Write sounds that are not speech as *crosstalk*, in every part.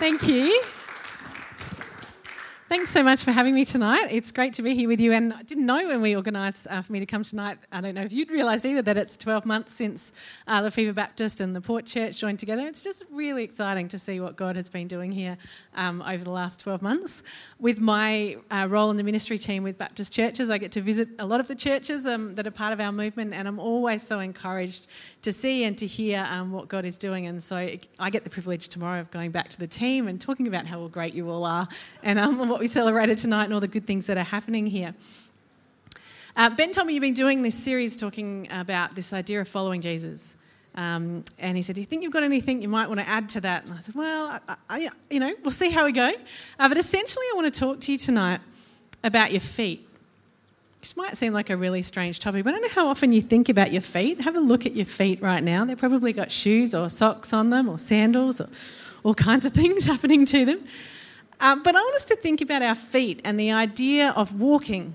Thank you. Thanks so much for having me tonight. It's great to be here with you. And I didn't know when we organised uh, for me to come tonight, I don't know if you'd realised either, that it's 12 months since uh, Lefevre Baptist and the Port Church joined together. It's just really exciting to see what God has been doing here um, over the last 12 months. With my uh, role in the ministry team with Baptist churches, I get to visit a lot of the churches um, that are part of our movement, and I'm always so encouraged to see and to hear um, what God is doing. And so I get the privilege tomorrow of going back to the team and talking about how great you all are and um, what we celebrated tonight and all the good things that are happening here. Uh, ben told me you've been doing this series talking about this idea of following Jesus. Um, and he said, Do you think you've got anything you might want to add to that? And I said, Well, I, I, you know, we'll see how we go. Uh, but essentially, I want to talk to you tonight about your feet. Which might seem like a really strange topic, but I don't know how often you think about your feet. Have a look at your feet right now. They've probably got shoes or socks on them or sandals or all kinds of things *laughs* happening to them. Um, but I want us to think about our feet and the idea of walking.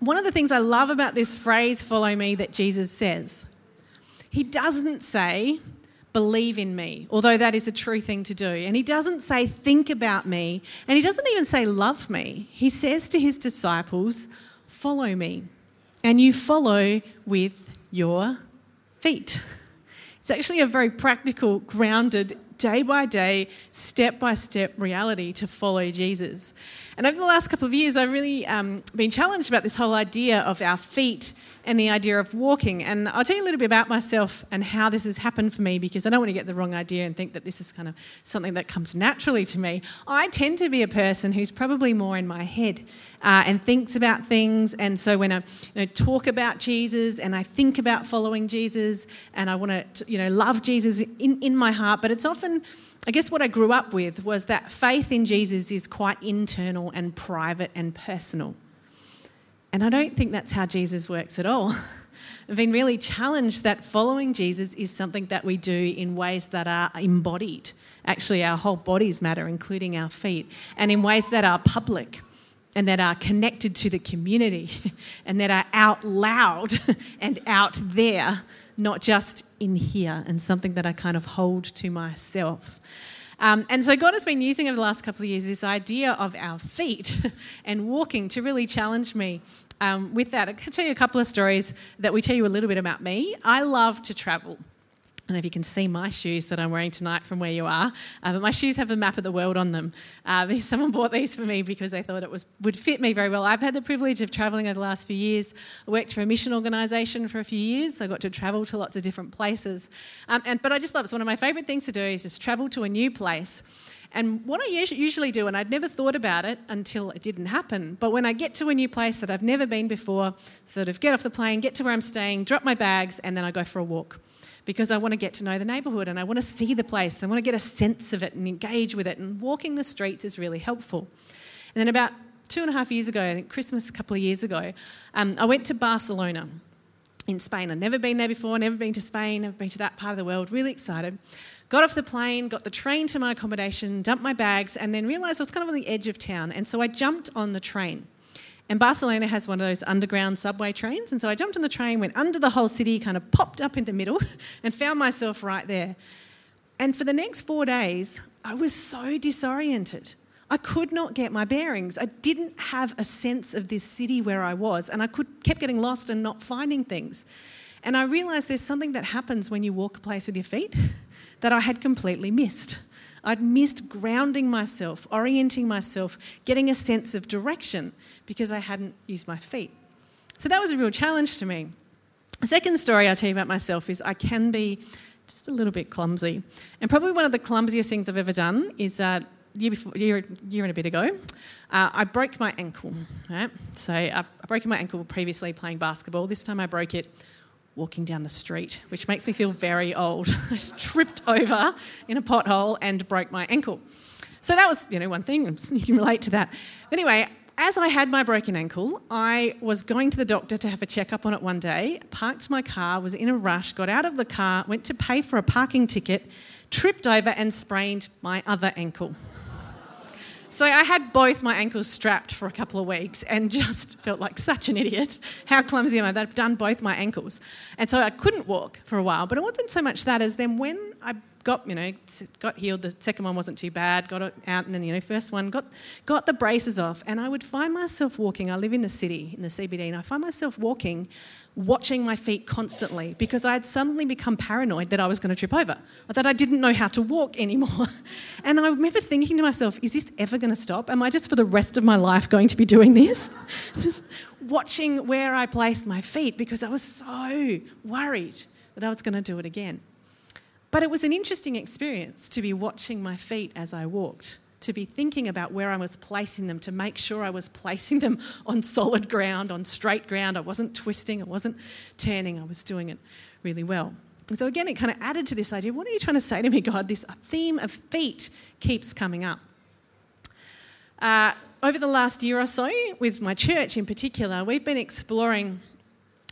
One of the things I love about this phrase, follow me, that Jesus says, he doesn't say, believe in me, although that is a true thing to do. And he doesn't say, think about me. And he doesn't even say, love me. He says to his disciples, follow me. And you follow with your feet. *laughs* It's actually a very practical, grounded day by day, step by step reality to follow Jesus. And over the last couple of years, I've really um, been challenged about this whole idea of our feet and the idea of walking. And I'll tell you a little bit about myself and how this has happened for me because I don't want to get the wrong idea and think that this is kind of something that comes naturally to me. I tend to be a person who's probably more in my head uh, and thinks about things. And so when I you know, talk about Jesus and I think about following Jesus and I want to you know love Jesus in, in my heart, but it's often I guess what I grew up with was that faith in Jesus is quite internal and private and personal. And I don't think that's how Jesus works at all. *laughs* I've been really challenged that following Jesus is something that we do in ways that are embodied. Actually, our whole bodies matter, including our feet, and in ways that are public and that are connected to the community *laughs* and that are out loud *laughs* and out there, not just in here, and something that I kind of hold to myself. Um, and so God has been using over the last couple of years this idea of our feet *laughs* and walking to really challenge me um, with that. I can tell you a couple of stories that will tell you a little bit about me. I love to travel. I don't know if you can see my shoes that I'm wearing tonight from where you are, uh, but my shoes have a map of the world on them. Uh, *laughs* someone bought these for me because they thought it was, would fit me very well. I've had the privilege of travelling over the last few years. I worked for a mission organisation for a few years. So I got to travel to lots of different places. Um, and, but I just love it. It's one of my favourite things to do is just travel to a new place. And what I usually do, and I'd never thought about it until it didn't happen, but when I get to a new place that I've never been before, sort of get off the plane, get to where I'm staying, drop my bags, and then I go for a walk because I want to get to know the neighbourhood and I want to see the place. I want to get a sense of it and engage with it. And walking the streets is really helpful. And then about two and a half years ago, I think Christmas a couple of years ago, um, I went to Barcelona in Spain. I'd never been there before, never been to Spain, never been to that part of the world, really excited. Got off the plane, got the train to my accommodation, dumped my bags, and then realised I was kind of on the edge of town. And so I jumped on the train. And Barcelona has one of those underground subway trains. And so I jumped on the train, went under the whole city, kind of popped up in the middle, *laughs* and found myself right there. And for the next four days, I was so disoriented. I could not get my bearings. I didn't have a sense of this city where I was, and I could, kept getting lost and not finding things. And I realised there's something that happens when you walk a place with your feet *laughs* that I had completely missed. I'd missed grounding myself, orienting myself, getting a sense of direction because I hadn't used my feet. So that was a real challenge to me. The second story I'll tell you about myself is I can be just a little bit clumsy. And probably one of the clumsiest things I've ever done is that year before, year, year and a bit ago, uh, I broke my ankle. Right? So I, I broke my ankle previously playing basketball. This time I broke it walking down the street, which makes me feel very old. *laughs* I tripped over in a pothole and broke my ankle. So that was, you know, one thing. *laughs* You can relate to that. Anyway, as I had my broken ankle, I was going to the doctor to have a checkup on it one day, parked my car, was in a rush, got out of the car, went to pay for a parking ticket, tripped over and sprained my other ankle. So I had both my ankles strapped for a couple of weeks and *laughs* just felt like such an idiot. How clumsy am I? I've done both my ankles. And so I couldn't walk for a while. But it wasn't so much that as then when I got, you know, got healed. The second one wasn't too bad. Got it out, and then you know, first one got got the braces off, and I would find myself walking. I live in the city, in the CBD, and I find myself walking, watching my feet constantly because I had suddenly become paranoid that I was going to trip over, that I didn't know how to walk anymore. *laughs* And I remember thinking to myself, "Is this ever going to stop? Am I just for the rest of my life going to be doing this?" *laughs* just watching where I place my feet because I was so worried that I was going to do it again. But it was an interesting experience to be watching my feet as I walked, to be thinking about where I was placing them, to make sure I was placing them *laughs* on solid ground, on straight ground. I wasn't twisting, I wasn't turning, I was doing it really well. So, again, it kind of added to this idea what are you trying to say to me, God? This theme of feet keeps coming up. Uh, over the last year or so, with my church in particular, we've been exploring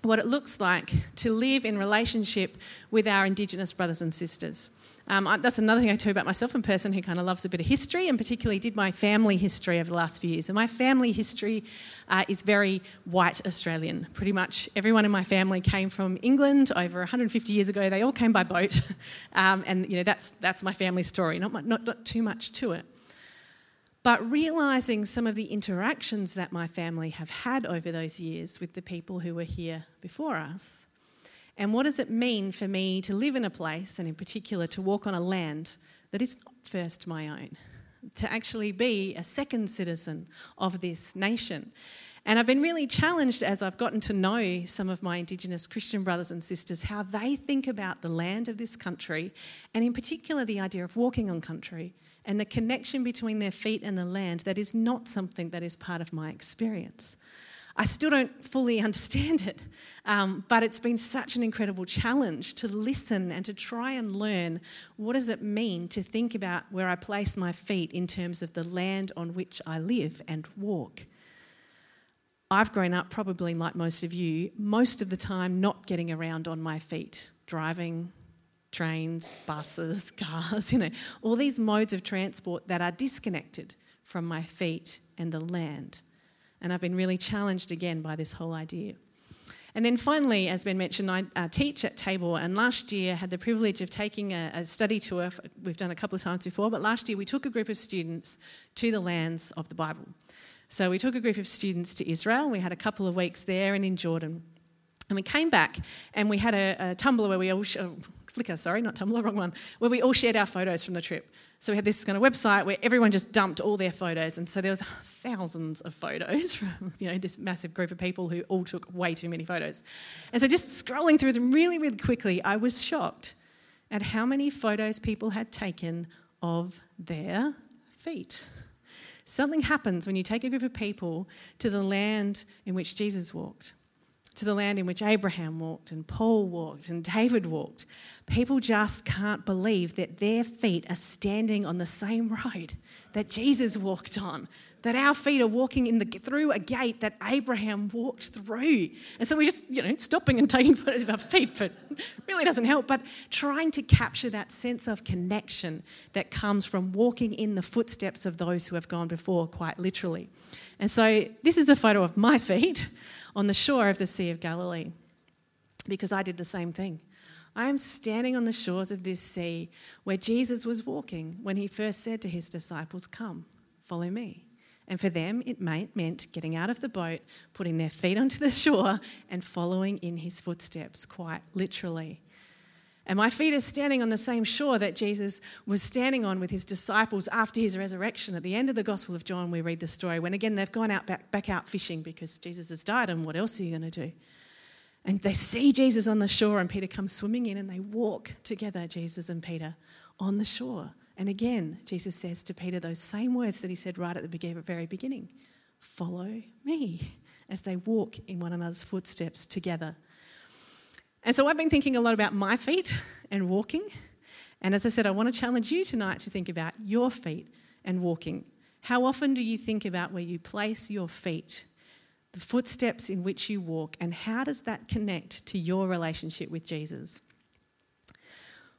what it looks like to live in relationship with our Indigenous brothers and sisters. Um, I, that's another thing I tell about myself, a person who kind of loves a bit of history, and particularly did my family history over the last few years. And my family history uh, is very white Australian. Pretty much everyone in my family came from England over 150 years ago. They all came by boat, *laughs* um, and you know that's that's my family story. Not, not not too much to it. But realizing some of the interactions that my family have had over those years with the people who were here before us. And what does it mean for me to live in a place, and in particular to walk on a land that is not first my own, to actually be a second citizen of this nation? And I've been really challenged as I've gotten to know some of my Indigenous Christian brothers and sisters how they think about the land of this country, and in particular the idea of walking on country and the connection between their feet and the land that is not something that is part of my experience. I still don't fully *laughs* understand it, um, but it's been such an incredible challenge to listen and to try and learn what does it mean to think about where I place my feet in terms of the land on which I live and walk. I've grown up, probably like most of you, most of the time not getting around on my feet, driving, trains, buses, *laughs* cars, you know, all these modes of transport that are disconnected from my feet and the land. And I've been really challenged again by this whole idea. And then finally, as Ben mentioned, I uh, teach at Tabor, and last year had the privilege of taking a, a, study tour. We've done a couple of times before, but last year we took a group of students to the lands of the Bible. So we took a group of students to Israel. We had a couple of weeks there and in Jordan. And we came back and we had a, a Tumblr where we all, sh- oh, Flickr, sorry, not Tumblr, wrong one, where we all shared our photos from the trip. So we had this kind of website where everyone just dumped all their photos, and so there was thousands of photos *laughs* from you know this massive group of people who all took way too many photos. And so just scrolling through them really, really quickly, I was shocked at how many photos people had taken of their feet. Something happens when you take a group of people to the land in which Jesus walked to the land in which Abraham walked and Paul walked and David walked. People just can't believe that their feet are standing on the same road that Jesus walked on, that our feet are walking in the, through a gate that Abraham walked through. And so we're just, you know, stopping and taking photos of our feet, but really doesn't help. But trying to capture that sense of connection that comes from walking in the footsteps of those who have gone before, quite literally. And so this is a photo of my *laughs* feet on the shore of the Sea of Galilee because I did the same thing. I am standing on the shores of this sea where Jesus was walking when he first said to his disciples, Come, follow me. And for them, it meant getting out of the boat, putting their feet onto the shore, and following in his footsteps, quite literally. And my feet are standing on the same shore that Jesus was standing on with his disciples after his resurrection. At the end of the Gospel of John, we read the story when again they've gone out back, back out fishing because Jesus has died, and what else are you going to do? And they see Jesus on the shore, and Peter comes swimming in, and they walk together, Jesus and Peter, on the shore. And again, Jesus says to Peter those same words that he said right at the very beginning Follow me, as they walk in one another's footsteps together. And so I've been thinking a lot about my feet and walking. And as I said, I want to challenge you tonight to think about your feet and walking. How often do you think about where you place your feet, the footsteps in which you walk, and how does that connect to your relationship with Jesus?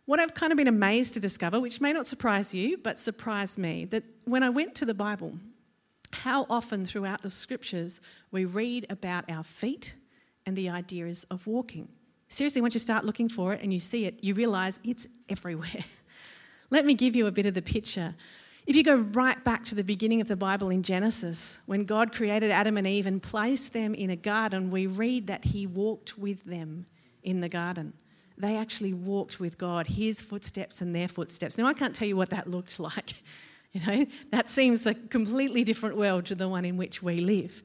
What I've kind of been amazed to discover, which may not surprise you, but surprised me, that when I went to the Bible, how often throughout the scriptures we read about our feet and the ideas of walking. Seriously, once you start looking for it and you see it, you realize it's everywhere. *laughs* Let me give you a bit of the picture. If you go right back to the beginning of the Bible in Genesis, when God created Adam and Eve and placed them in a garden, we read that He walked with them in the garden. They actually walked with God, His footsteps and their footsteps. Now, I can't tell you what that looked *laughs* like. You know, that seems a completely different world to the one in which we live.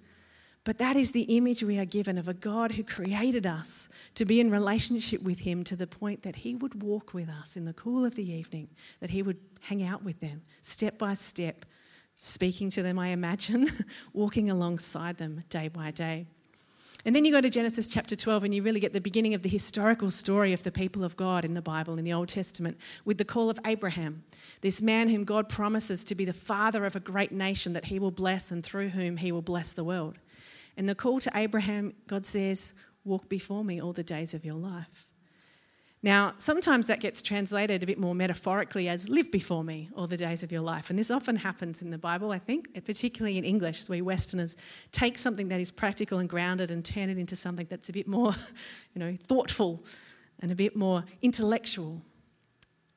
But that is the image we are given of a God who created us to be in relationship with Him to the point that He would walk with us in the cool of the evening, that He would hang out with them step by step, speaking to them, I imagine, *laughs* walking alongside them day by day. And then you go to Genesis chapter 12 and you really get the beginning of the historical story of the people of God in the Bible, in the Old Testament, with the call of Abraham, this man whom God promises to be the father of a great nation that he will bless and through whom he will bless the world. And the call to Abraham, God says, Walk before me all the days of your life. Now, sometimes that gets translated a bit more metaphorically as live before me all the days of your life. And this often happens in the Bible, I think, particularly in English, we Westerners take something that is practical and grounded and turn it into something that's a bit more, *laughs* you know, thoughtful and a bit more intellectual.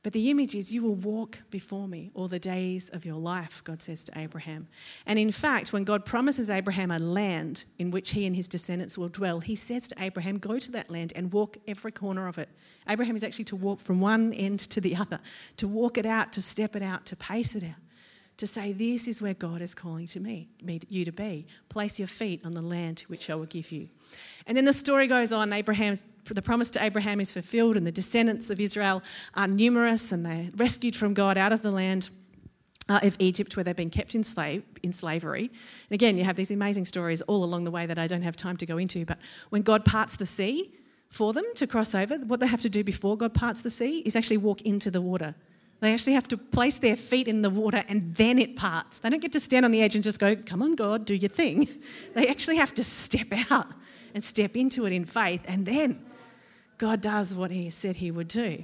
But the image is, you will walk before me all the days of your life, God says to Abraham. And in fact, when God promises Abraham a land in which he and his descendants will dwell, he says to Abraham, Go to that land and walk every corner of it. Abraham is actually to walk from one end to the other, to walk it out, to step it out, to pace it out, to say, This is where God is calling to me, me you to be. Place your feet on the land which I will give you. And then the story goes on. Abraham's the promise to Abraham is fulfilled, and the descendants of Israel are numerous, and they're rescued from God out of the land. Uh, of Egypt, where they've been kept in, slave, in slavery. And again, you have these amazing stories all along the way that I don't have time to go into. But when God parts the sea for them to cross over, what they have to do before God parts the sea is actually walk into the water. They actually have to place their feet in the water and then it parts. They don't get to stand on the edge and just go, Come on, God, do your thing. *laughs* They actually have to step out and step into it in faith and then God does what he said he would do.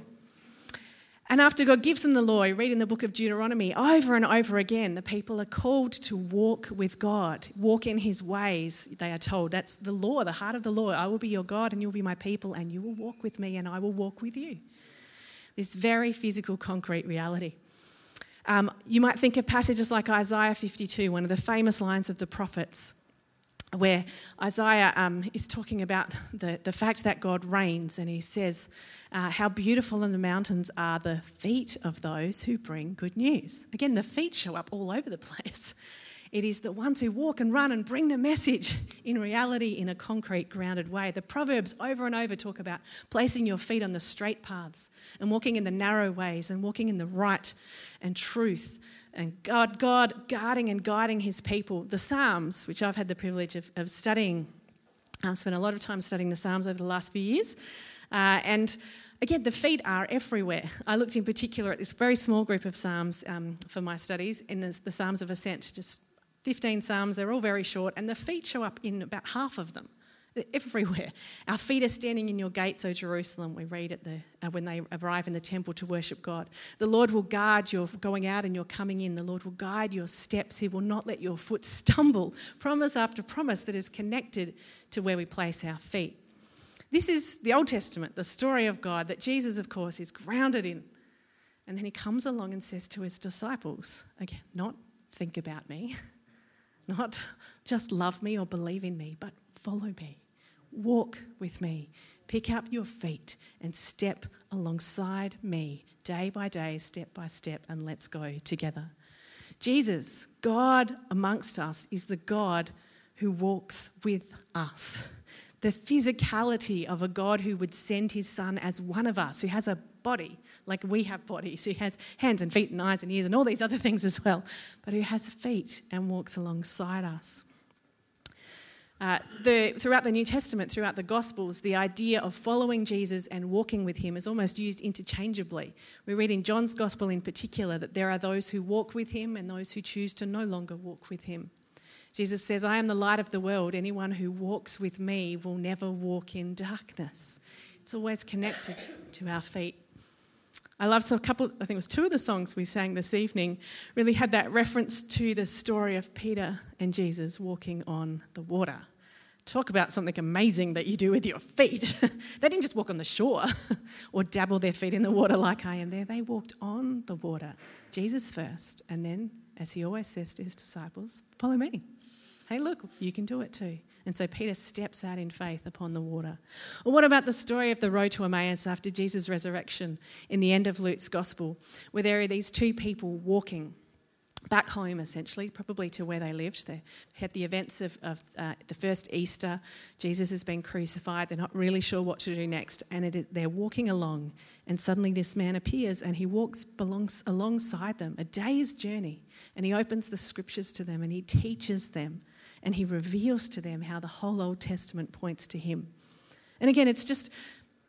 And after God gives them the law, you read in the book of Deuteronomy over and over again, the people are called to walk with God, walk in his ways, they are told. That's the law, the heart of the law. I will be your God and you will be my people, and you will walk with me and I will walk with you. This very physical, concrete reality. Um, you might think of passages like Isaiah 52, one of the famous lines of the prophets where Isaiah um, is talking about the, the fact that God reigns, and he says, uh, How beautiful in the mountains are the feet of those who bring good news. Again, the feet show up all over the *laughs* place. It is the ones who walk and run and bring the message *laughs* in reality in a concrete, grounded way. The Proverbs over and over talk about placing your feet on the straight paths and walking in the narrow ways and walking in the right and truth and God, God guarding and guiding his people. The Psalms, which I've had the privilege of, of studying, I've spent a lot of time studying the Psalms over the last few years. Uh, and again, the feet are everywhere. I looked in particular at this very small group of Psalms um, for my studies in the, the Psalms of Ascent, just 15 Psalms, they're all very short, and the feet show up in about half of them everywhere. Our feet are standing in your gates, O Jerusalem, we read at the, uh, when they arrive in the temple to worship God. The Lord will guard your going out and your coming in. The Lord will guide your steps. He will not let your foot stumble. Promise after promise that is connected to where we place our feet. This is the Old Testament, the story of God that Jesus, of course, is grounded in. And then he comes along and says to his disciples, again, not think about me, *laughs* not just love me or believe in me, but follow me. Walk with me. Pick up your feet and step alongside me day by day, step by step, and let's go together. Jesus, God amongst us, is the God who walks with us. The physicality of a God who would send his son as one of us, who has a body like we have bodies, who has hands and feet and eyes and ears and all these other things as well, but who has feet and walks alongside us. Uh, the, throughout the New Testament, throughout the Gospels, the idea of following Jesus and walking with him is almost used interchangeably. We read in John's Gospel in particular that there are those who walk with him and those who choose to no longer walk with him. Jesus says, I am the light of the world. Anyone who walks with me will never walk in darkness. It's always connected to our feet. I love so a couple, I think it was two of the songs we sang this evening, really had that reference to the story of Peter and Jesus walking on the water. Talk about something amazing that you do with your feet. *laughs* they didn't just walk on the shore *laughs* or dabble their feet in the water like I am there. They walked on the water. Jesus first, and then, as he always says to his disciples, follow me. Hey, look, you can do it too. And so Peter steps out in faith upon the water. Or what about the story of the road to Emmaus after Jesus' resurrection in the end of Luke's gospel, where there are these two people walking back home, essentially, probably to where they lived. They had the events of, of uh, the first Easter. Jesus has been crucified. They're not really sure what to do next. And it, they're walking along, and suddenly this man appears and he walks belongs, alongside them, a day's journey. And he opens the scriptures to them and he teaches them and he reveals to them how the whole Old Testament points to him. And again, it's just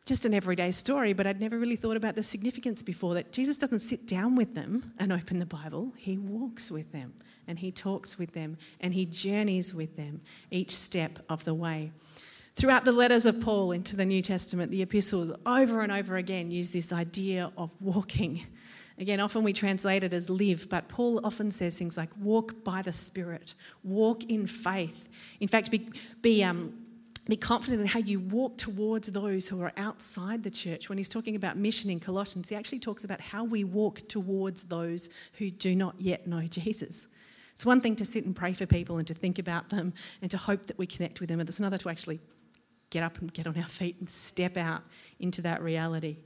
just an everyday story, but I'd never really thought about the significance before that Jesus doesn't sit down with them and open the Bible. He walks with them and he talks with them and he journeys with them each step of the way. Throughout the letters of Paul into the New Testament, the epistles over and over again use this idea of walking Again, often we translate it as live, but Paul often says things like walk by the Spirit, walk in faith. In fact, be, be, um, be confident in how you walk towards those who are outside the church. When he's talking about mission in Colossians, he actually talks about how we walk towards those who do not yet know Jesus. It's one thing to sit and pray for people and to think about them and to hope that we connect with them, and it's another to actually get up and get on our feet and step out into that reality.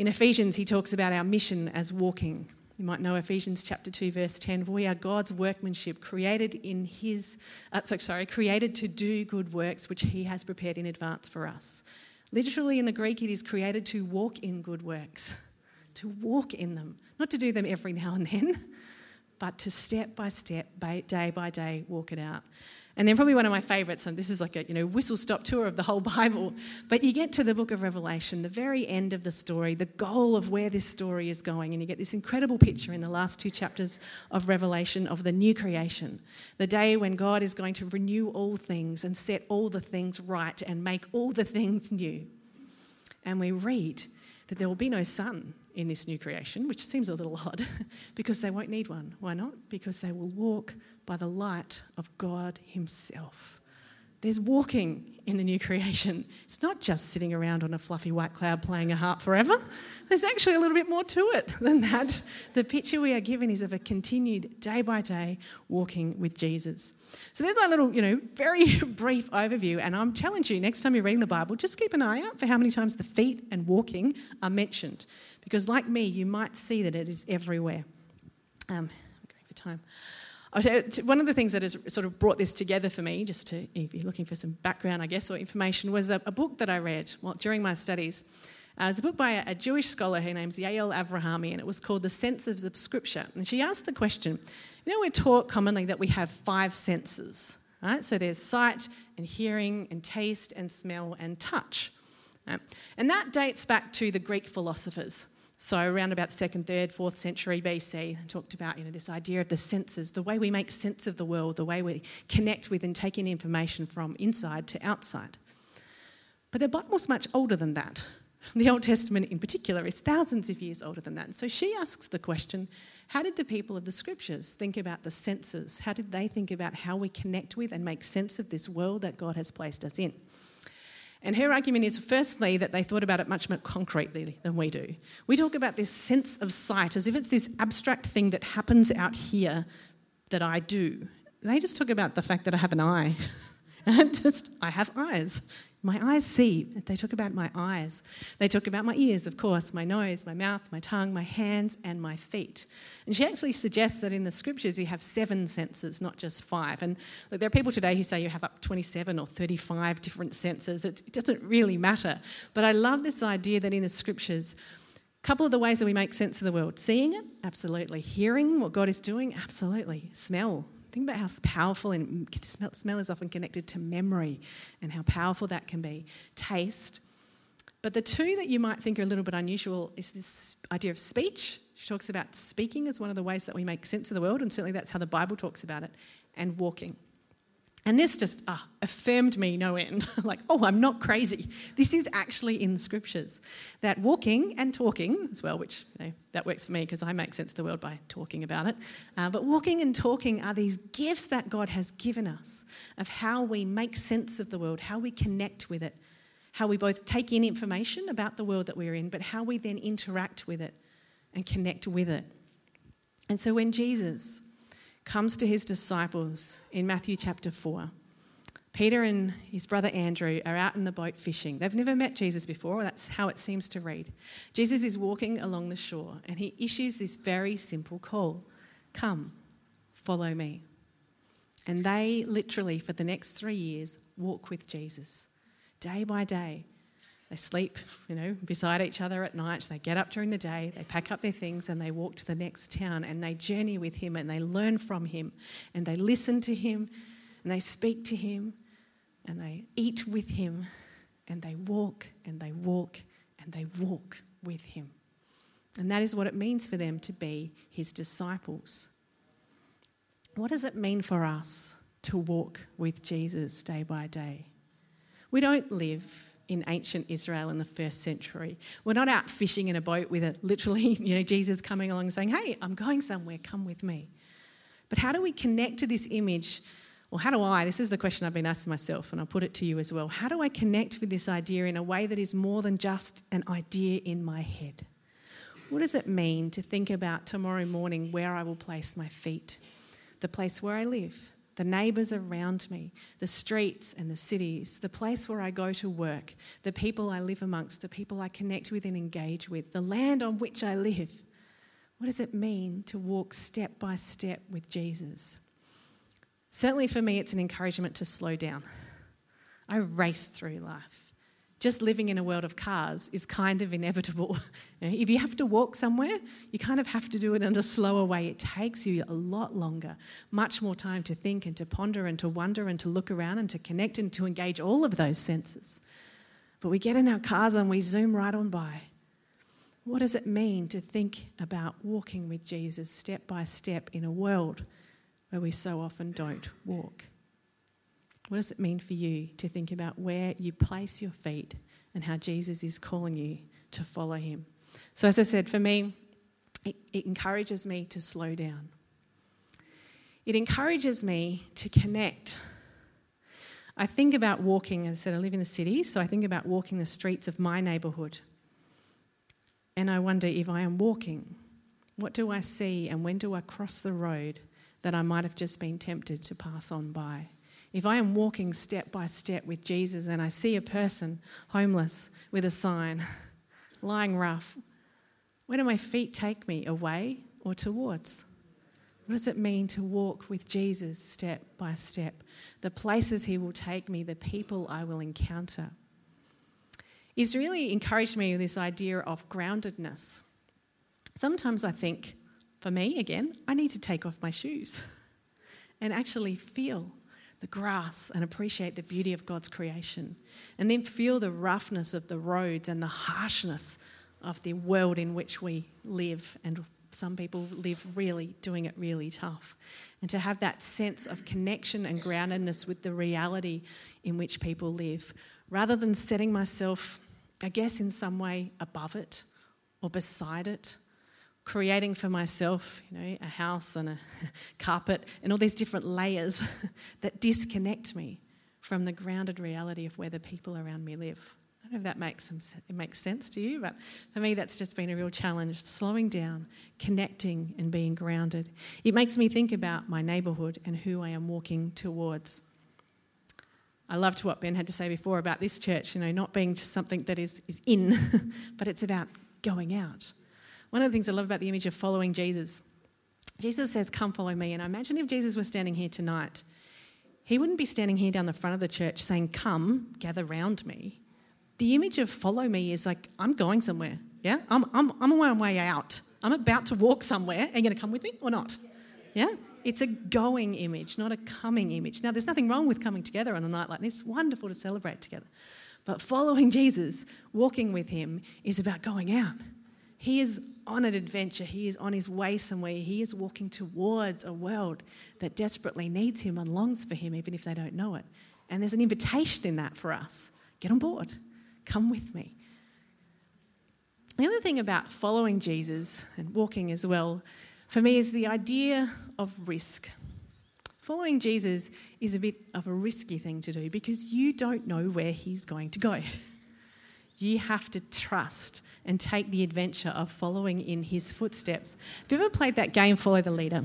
In Ephesians, he talks about our mission as walking. You might know Ephesians chapter 2, verse 10. For we are God's workmanship, created in his, uh, so, sorry, created to do good works which he has prepared in advance for us. Literally in the Greek, it is created to walk in good works, to walk in them, not to do them every now and then, *laughs* but to step by step, day by day, walk it out. And then probably one of my favourites, and this is like a you know whistle stop tour of the whole *laughs* Bible, but you get to the book of Revelation, the very end of the story, the goal of where this story is going, and you get this incredible picture in the last two chapters of Revelation of the new creation, the day when God is going to renew all things and set all the things right and make all the things new. And we read that there will be no sun in this new creation, which seems a little *laughs* odd because they won't need one. Why not? Because they will walk by the light of God Himself. There's walking in the new creation. It's not just sitting around on a fluffy white cloud playing a harp forever. There's actually a little bit more to it than that. The picture we are given is of a continued day by day walking with Jesus. So there's my little, you know, very *laughs* brief overview. And I'm challenging you next time you're reading the Bible, just keep an eye out for how many times the feet and walking are mentioned. Because, like me, you might see that it is everywhere. Um, I'm going for time. One of the things that has sort of brought this together for me, just to if you're looking for some background, I guess, or information, was a, a book that I read well, during my studies. Uh, it's a book by a, a, Jewish scholar. Her name's Yael Avrahami, and it was called The Senses of Scripture. And she asked the question you know, we're taught commonly that we have five senses, right? So there's sight and hearing and taste and smell and touch. Right? And that dates back to the Greek philosophers. So around about the second, third, fourth century BC, talked about you know this idea of the senses, the way we make sense of the world, the way we connect with and take in information from inside to outside. But the Bible's much older than that. The Old Testament, in particular, is thousands of years older than that. And so she asks the question how did the people of the scriptures think about the senses? How did they think about how we connect with and make sense of this world that God has placed us in? And her argument is firstly that they thought about it much more concretely than we do. We talk about this sense of sight as if it's this abstract thing that happens out here that I do. They just talk about the fact that I have an eye. *laughs* and just, I have eyes. My eyes see. They talk about my eyes. They talk about my ears, of course, my nose, my mouth, my tongue, my hands, and my feet. And she actually suggests that in the scriptures you have seven senses, not just five. And look, there are people today who say you have up 27 or 35 different senses. It, doesn't really matter. But I love this idea that in the scriptures, a couple of the ways that we make sense of the world seeing it, absolutely. Hearing what God is doing, absolutely. Smell, Think about how powerful and mm, smell, smell is often connected to memory and how powerful that can be. Taste. But the two that you might think are a little bit unusual is this idea of speech. She talks about speaking as one of the ways that we make sense of the world, and certainly that's how the Bible talks about it, and walking. And this just uh, affirmed me no end. *laughs* like, oh, I'm not crazy. This is actually in scriptures. That walking and talking as well, which you know, that works for me because I make sense of the world by talking about it. Uh, but walking and talking are these gifts that God has given us of how we make sense of the world, how we connect with it, how we both take in information about the world that we're in, but how we then interact with it and connect with it. And so when Jesus comes to his disciples in Matthew chapter 4. Peter and his brother Andrew are out in the boat fishing. They've never met Jesus before, that's how it seems to read. Jesus is walking along the shore and he issues this very simple call Come, follow me. And they literally, for the next three years, walk with Jesus day by day, they sleep, you know, beside each other at night. They get up during the day, they pack up their things, and they walk to the next town and they journey with him and they learn from him and they listen to him and they speak to him and they eat with him and they walk and they walk and they walk with him. And that is what it means for them to be his disciples. What does it mean for us to walk with Jesus day by day? We don't live in ancient Israel in the first century. We're not out fishing in a boat with a literally, *laughs* you know, Jesus coming along saying, "Hey, I'm going somewhere, come with me." But how do we connect to this image? Well, how do I? This is the question I've been asking myself, and I'll put it to you as well. How do I connect with this idea in a way that is more than just an idea in my head? What does it mean to think about tomorrow morning where I will place my feet, the place where I live, the neighbours around me, the streets and the cities, the place where I go to work, the people I live amongst, the people I connect with and engage with, the land on which I live. What does it mean to walk step by step with Jesus? Certainly for me, it's an encouragement to slow down. I race through life just living in a world of cars is kind of inevitable. *laughs* if you have to walk somewhere, you kind of have to do it in a slower way. It takes you a lot longer, much more time to think and to ponder and to wonder and to look around and to connect and to engage all of those senses. But we get in our cars and we zoom right on by. What does it mean to think about walking with Jesus step by step in a world where we so often don't walk? What does it mean for you to think about where you place your feet and how Jesus is calling you to follow him? So, as I said, for me, it, it encourages me to slow down. It encourages me to connect. I think about walking, as I said, I live in the city, so I think about walking the streets of my neighbourhood. And I wonder if I am walking, what do I see and when do I cross the road that I might have just been tempted to pass on by? If I am walking step by step with Jesus and I see a person homeless with a sign, *laughs* lying rough, where do my feet take me, away or towards? What does it mean to walk with Jesus step by step? The places he will take me, the people I will encounter. He's really encouraged me with this idea of groundedness. Sometimes I think, for me, again, I need to take off my shoes *laughs* and actually feel the grass and appreciate the beauty of God's creation. And then feel the roughness of the roads and the harshness of the world in which we live. And some people live really doing it really tough. And to have that sense of connection and groundedness with the reality in which people live, rather than setting myself, I guess, in some way above it or beside it creating for myself, you know, a house and a *laughs* carpet and all these different layers *laughs* that disconnect me from the grounded reality of where the people around me live. I don't know if that makes some it makes sense to you, but for me that's just been a real challenge, slowing down, connecting and being grounded. It makes me think about my neighborhood and who I am walking towards. I loved what Ben had to say before about this church, you know, not being just something that is, is in, *laughs* but it's about going out one of the things I love about the image of following Jesus, Jesus says, Come follow me. And I imagine if Jesus was standing here tonight, he wouldn't be standing here down the front of the church saying, Come, gather round me. The image of follow me is like, I'm going somewhere. Yeah? I'm, I'm, I'm on my way out. I'm about to walk somewhere. Are you going to come with me or not? Yeah? It's a going image, not a coming image. Now, there's nothing wrong with coming together on a night like this. Wonderful to celebrate together. But following Jesus, walking with him, is about going out He is on an adventure. He is on his way somewhere. He is walking towards a world that desperately needs him and longs for him, even if they don't know it. And there's an invitation in that for us. Get on board. Come with me. The other thing about following Jesus and walking as well, for me, is the idea of risk. Following Jesus is a bit of a risky thing to do because you don't know where he's going to go. *laughs* You have to trust and take the adventure of following in his footsteps. Have you ever played that game, Follow the Leader?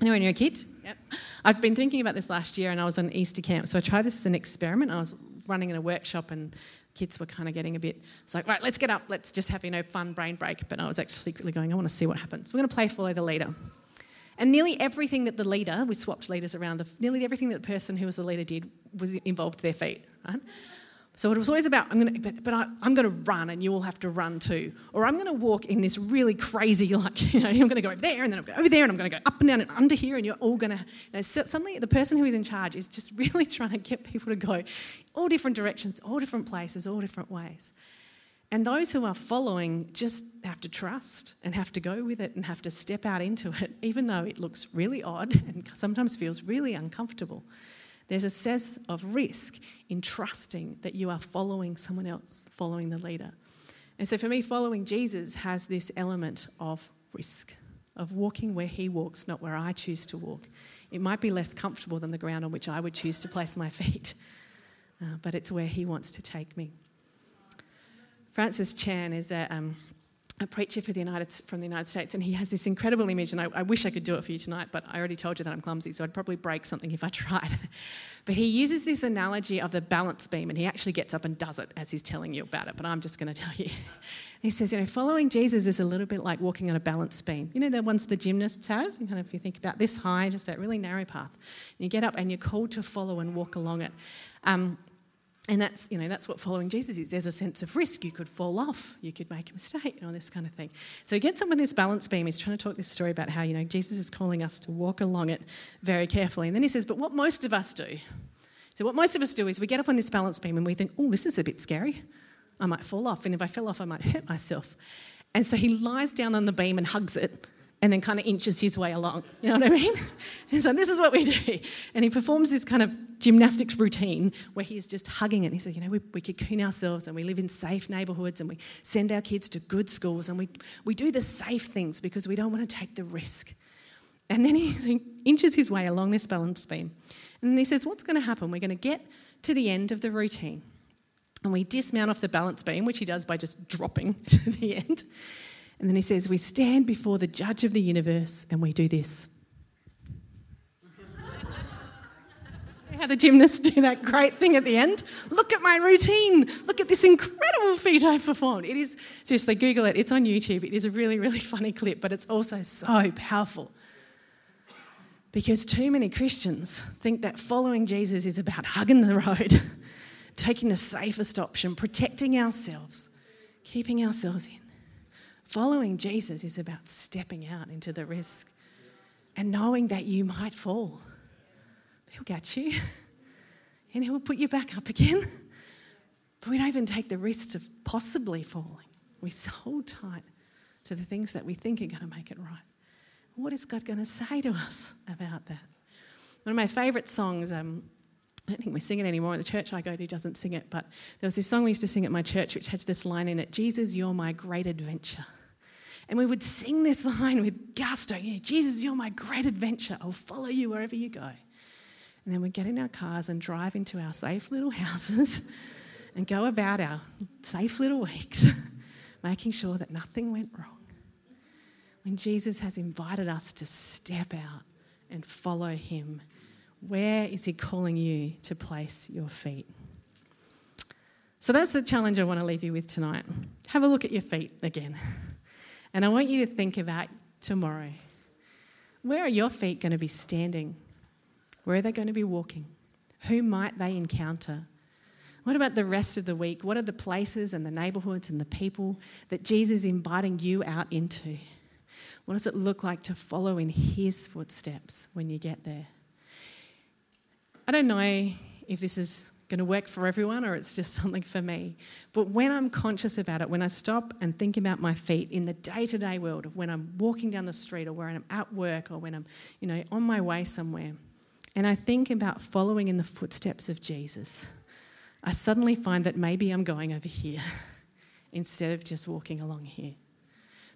You know, when you're a kid? Yep. I've been thinking about this last year and I was on Easter camp. So I tried this as an experiment. I was running in a workshop and kids were kind of getting a bit, it's like, right, let's get up, let's just have, you know, fun brain break. But I was actually secretly going, I want to see what happens. We're going to play Follow the Leader. And nearly everything that the leader, we swapped leaders around, the, nearly everything that the person who was the leader did was involved their feet, right? So it was always about, I'm to, but, but I, am going to run and you all have to run too. Or I'm going to walk in this really crazy, *laughs* like, you know, I'm going to go over there and then I'm going over there and I'm going to go up and down and under here and you're all going to, you know, so suddenly the person who is in charge is just *laughs* really trying to get people to go all different directions, all different places, all different ways. And those who are following just have to trust and have to go with it and have to step out into it, even though it looks really odd and sometimes feels really uncomfortable. There's a sense of risk in trusting that you are following someone else, following the leader. And so for me, following Jesus has this element of risk, of walking where he walks, not where I choose to walk. It might be less comfortable than the ground on which I would choose to place my *laughs* feet, uh, but it's where he wants to take me. Francis Chan is a, um, a preacher the United, from the United States, and he has this incredible image. And I, I, wish I could do it for you tonight, but I already told you that I'm clumsy, so I'd probably break something if I *laughs* tried. but he uses this analogy of the balance beam, and he actually gets up and does it as he's telling you about it. But I'm just going to tell you. *laughs* he says, you know, following Jesus is a little bit like walking on a balance beam. You know, the ones the gymnasts have. Kind of, if you think about this high, just that really narrow path, and you get up and you're called to follow and walk along it. Um, and that's, you know, that's what following Jesus is. There's a sense of risk. You could fall off, you could make a mistake, and all this kind of thing. So he gets on this balance beam. He's trying to talk this story about how, you know, Jesus is calling us to walk along it very carefully. And then he says, But what most of us do, so what most of us do is we get up on this balance beam and we think, oh, this is a bit scary. I might fall off. And if I fell off, I might hurt myself. And so he lies down on the beam and hugs it and then kind of inches his way along. You know what I mean? *laughs* And so this is what we do. And he performs this kind of gymnastics routine where he's just hugging it. And he said, you know, we, we cocoon ourselves and we live in safe neighbourhoods and we send our kids to good schools and we, we do the safe things because we don't want to take the risk. And then he, *laughs* he inches his way along this balance beam. And he says, what's going to happen? We're going to get to the end of the routine. And we dismount off the balance beam, which he does by just dropping *laughs* to the end. And then he says, We stand before the judge of the universe and we do this. How the gymnasts do that great thing at the end. Look at my routine. Look at this incredible feat I performed. It is, seriously, Google it. It's on YouTube. It is a really, really *laughs* funny clip, but it's also so powerful. Because too many Christians think that following Jesus is about hugging the road, *laughs* taking the safest option, protecting ourselves, keeping ourselves in. Following Jesus is about stepping out into the risk and knowing that you might fall. He'll get you and he'll put you back up again. But we don't even take the risk of possibly falling. We hold tight to the things that we think are going to make it right. What is God going to say to us about that? One of my favourite songs, um, I don't think we sing it anymore. The church I go to doesn't sing it, but there was this song we used to sing at my church which had this line in it Jesus, you're my great adventure. And we would sing this *laughs* line with gusto Jesus, you're my great adventure. I'll follow you wherever you go. And then we'd get in our cars and drive into our safe little *laughs* houses and go about our safe little weeks, *laughs* making sure that nothing went wrong. When Jesus has invited us to step out and follow him, where is he calling you to place your feet? So that's the challenge I want to leave you with tonight. Have a look at your feet again. *laughs* And I want you to think about tomorrow. Where are your feet going to be standing? Where are they going to be walking? Who might they encounter? What about the rest of the week? What are the places and the neighborhoods and the people that Jesus is inviting you out into? What does it look like to follow in his footsteps when you get there? I don't know if this is going to work for everyone or it's just *laughs* something for me. But when I'm conscious about it, when I stop and think about my feet in the day to day world of when I'm walking down the street or when I'm at work or when I'm, you know, on my way somewhere, and I think about following in the footsteps of Jesus, I suddenly find that maybe I'm going over here *laughs* instead of just walking along here.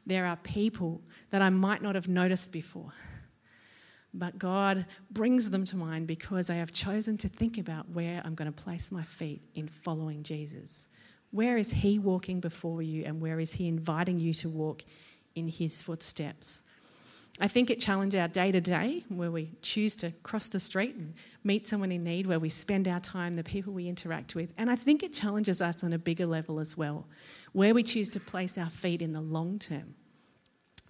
There are people that I might not have noticed before but God brings them to mind because I have chosen to think about where I'm going to place my feet in following Jesus. Where is He walking before you, and where is He inviting you to walk in His footsteps? I think it challenges our day to day where we choose to cross the street and meet someone in need, where we spend our time, the people we interact with. And I think it challenges us on a bigger level as well, where we choose to place our feet in the long term.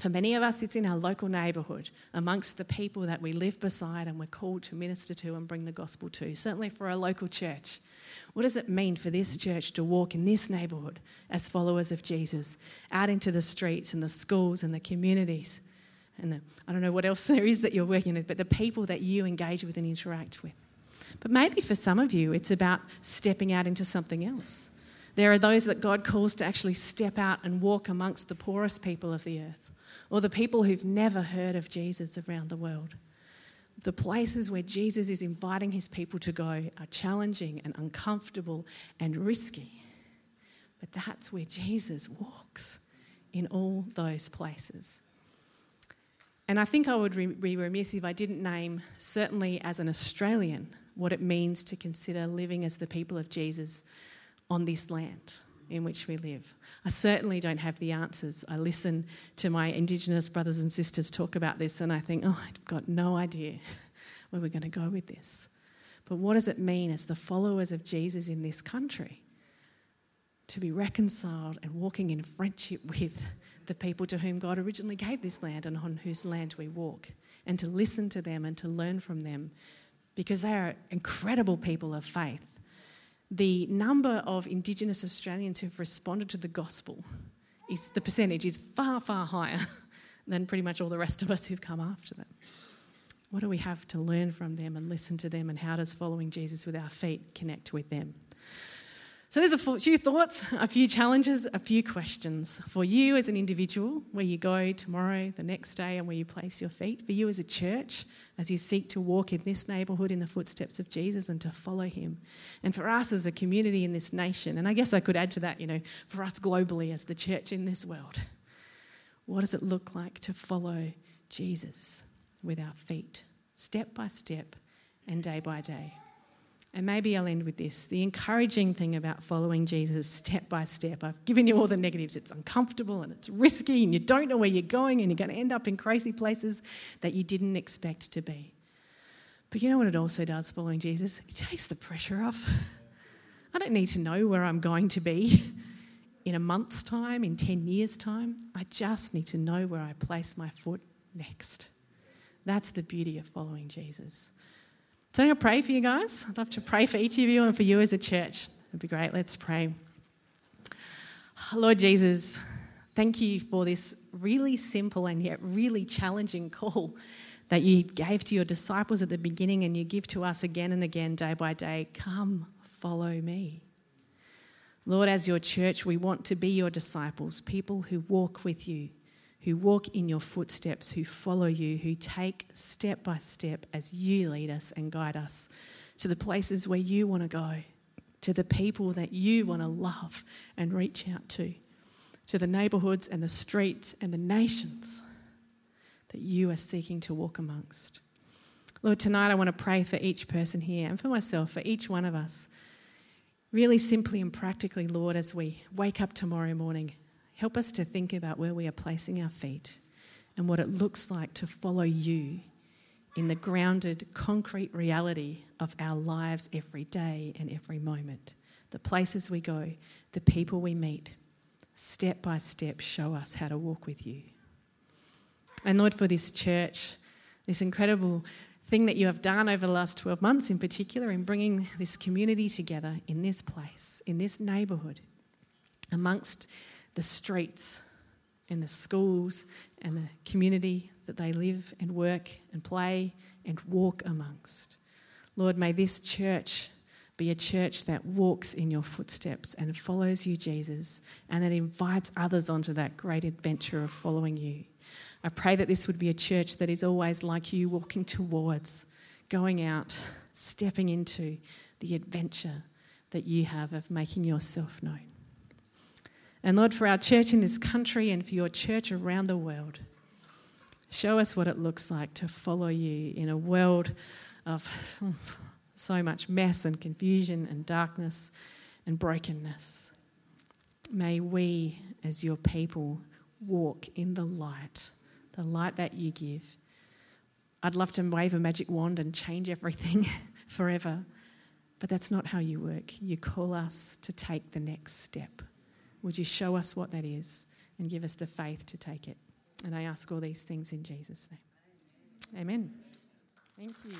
For many of us, it's in our local neighbourhood, amongst the people that we live beside and we're called to minister to and bring the gospel to. Certainly for a local church. What does it mean for this church to walk in this neighbourhood as followers of Jesus, out into the streets and the schools and the communities? And the, I don't know what else *laughs* there is that you're working with, but the people that you engage with and interact with. But maybe for some of you, it's about stepping out into something else. There are those that God calls to actually step out and walk amongst the poorest people of the earth or the people who've never heard of Jesus around the world. The places where Jesus is inviting his people to go are challenging and uncomfortable and risky. But that's where Jesus walks in all those places. And I think I would be remiss if I didn't name, certainly as an Australian, what it means to consider living as the people of Jesus on this land in which we live. I certainly don't have the answers. I listen to my Indigenous brothers and sisters talk about this and I think, oh, I've got no idea *laughs* where we're going to go with this. But what does it mean as the followers of Jesus in this country to be reconciled and walking in friendship *laughs* with the people to whom God originally gave this land and on whose land we walk, and to listen to them and to learn from them because they are incredible people of faith the number of Indigenous Australians who've responded to the gospel is the percentage is far, far higher *laughs* than pretty much all the rest of us who've come after them. What do we have to learn from them and listen to them, and how does following Jesus with our feet connect with them? So, there's a few thoughts, a few challenges, a few questions for you as an individual, where you go tomorrow, the next day, and where you place your feet. For you as a church, as you seek to walk in this neighbourhood in the footsteps of Jesus and to follow him. And for us as a community in this nation, and I guess I could add to that, you know, for us globally as the church in this world, what does it look like to follow Jesus with our feet, step by step and day by day? And maybe I'll end with this. The encouraging thing about following Jesus step by step, I've given you all the negatives. It's uncomfortable and it's risky, and you don't know where you're going, and you're going to end up in crazy places that you didn't expect to be. But you know what it also does, following Jesus? It takes the pressure off. I don't need to know where I'm going to be *laughs* in a month's time, in 10 years' time. I just need to know where I place my foot next. That's the beauty of following Jesus. So I'm going to pray for you guys. I'd love to pray for each of you and for you as a church. It'd be great. Let's pray. Lord Jesus, thank you for this really simple and yet really challenging call that you gave to your disciples at the beginning and you give to us again and again, day by day. Come, follow me. Lord, as your church, we want to be your disciples, people who walk with you, who walk in your footsteps, who follow you, who take step by step as you lead us and guide us to the places where you want to go, to the people that you want to love and reach out to, to the neighbourhoods and the streets and the nations that you are seeking to walk amongst. Lord, tonight I want to pray for each person here and for myself, for each one of us. Really simply and practically, Lord, as we wake up tomorrow morning Help us to think about where we are placing our feet and what it looks like to follow you in the grounded, concrete reality of our lives every day and every moment. The places we go, the people we meet, step by step, show us how to walk with you. And Lord, for this church, this incredible thing that you have done over the last 12 months in particular in bringing this community together in this place, in this neighbourhood, amongst the streets and the schools and the community that they live and work and play and walk amongst. Lord, may this church be a church that walks in your footsteps and follows you, Jesus, and that invites others onto that great adventure of following you. I pray that this would be a church that is always like you, walking towards, going out, stepping into the adventure that you have of making yourself known. And Lord, for our church in this country and for your church around the world, show us what it looks like to follow you in a world of *laughs* so much mess and confusion and darkness and brokenness. May we, as your people, walk in the light, the light that you give. I'd love to wave a magic wand and change everything *laughs* forever, but that's not how you work. You call us to take the next step. Would you show us what that is and give us the faith to take it? And I ask all these things in Jesus' name. Amen. Thank you.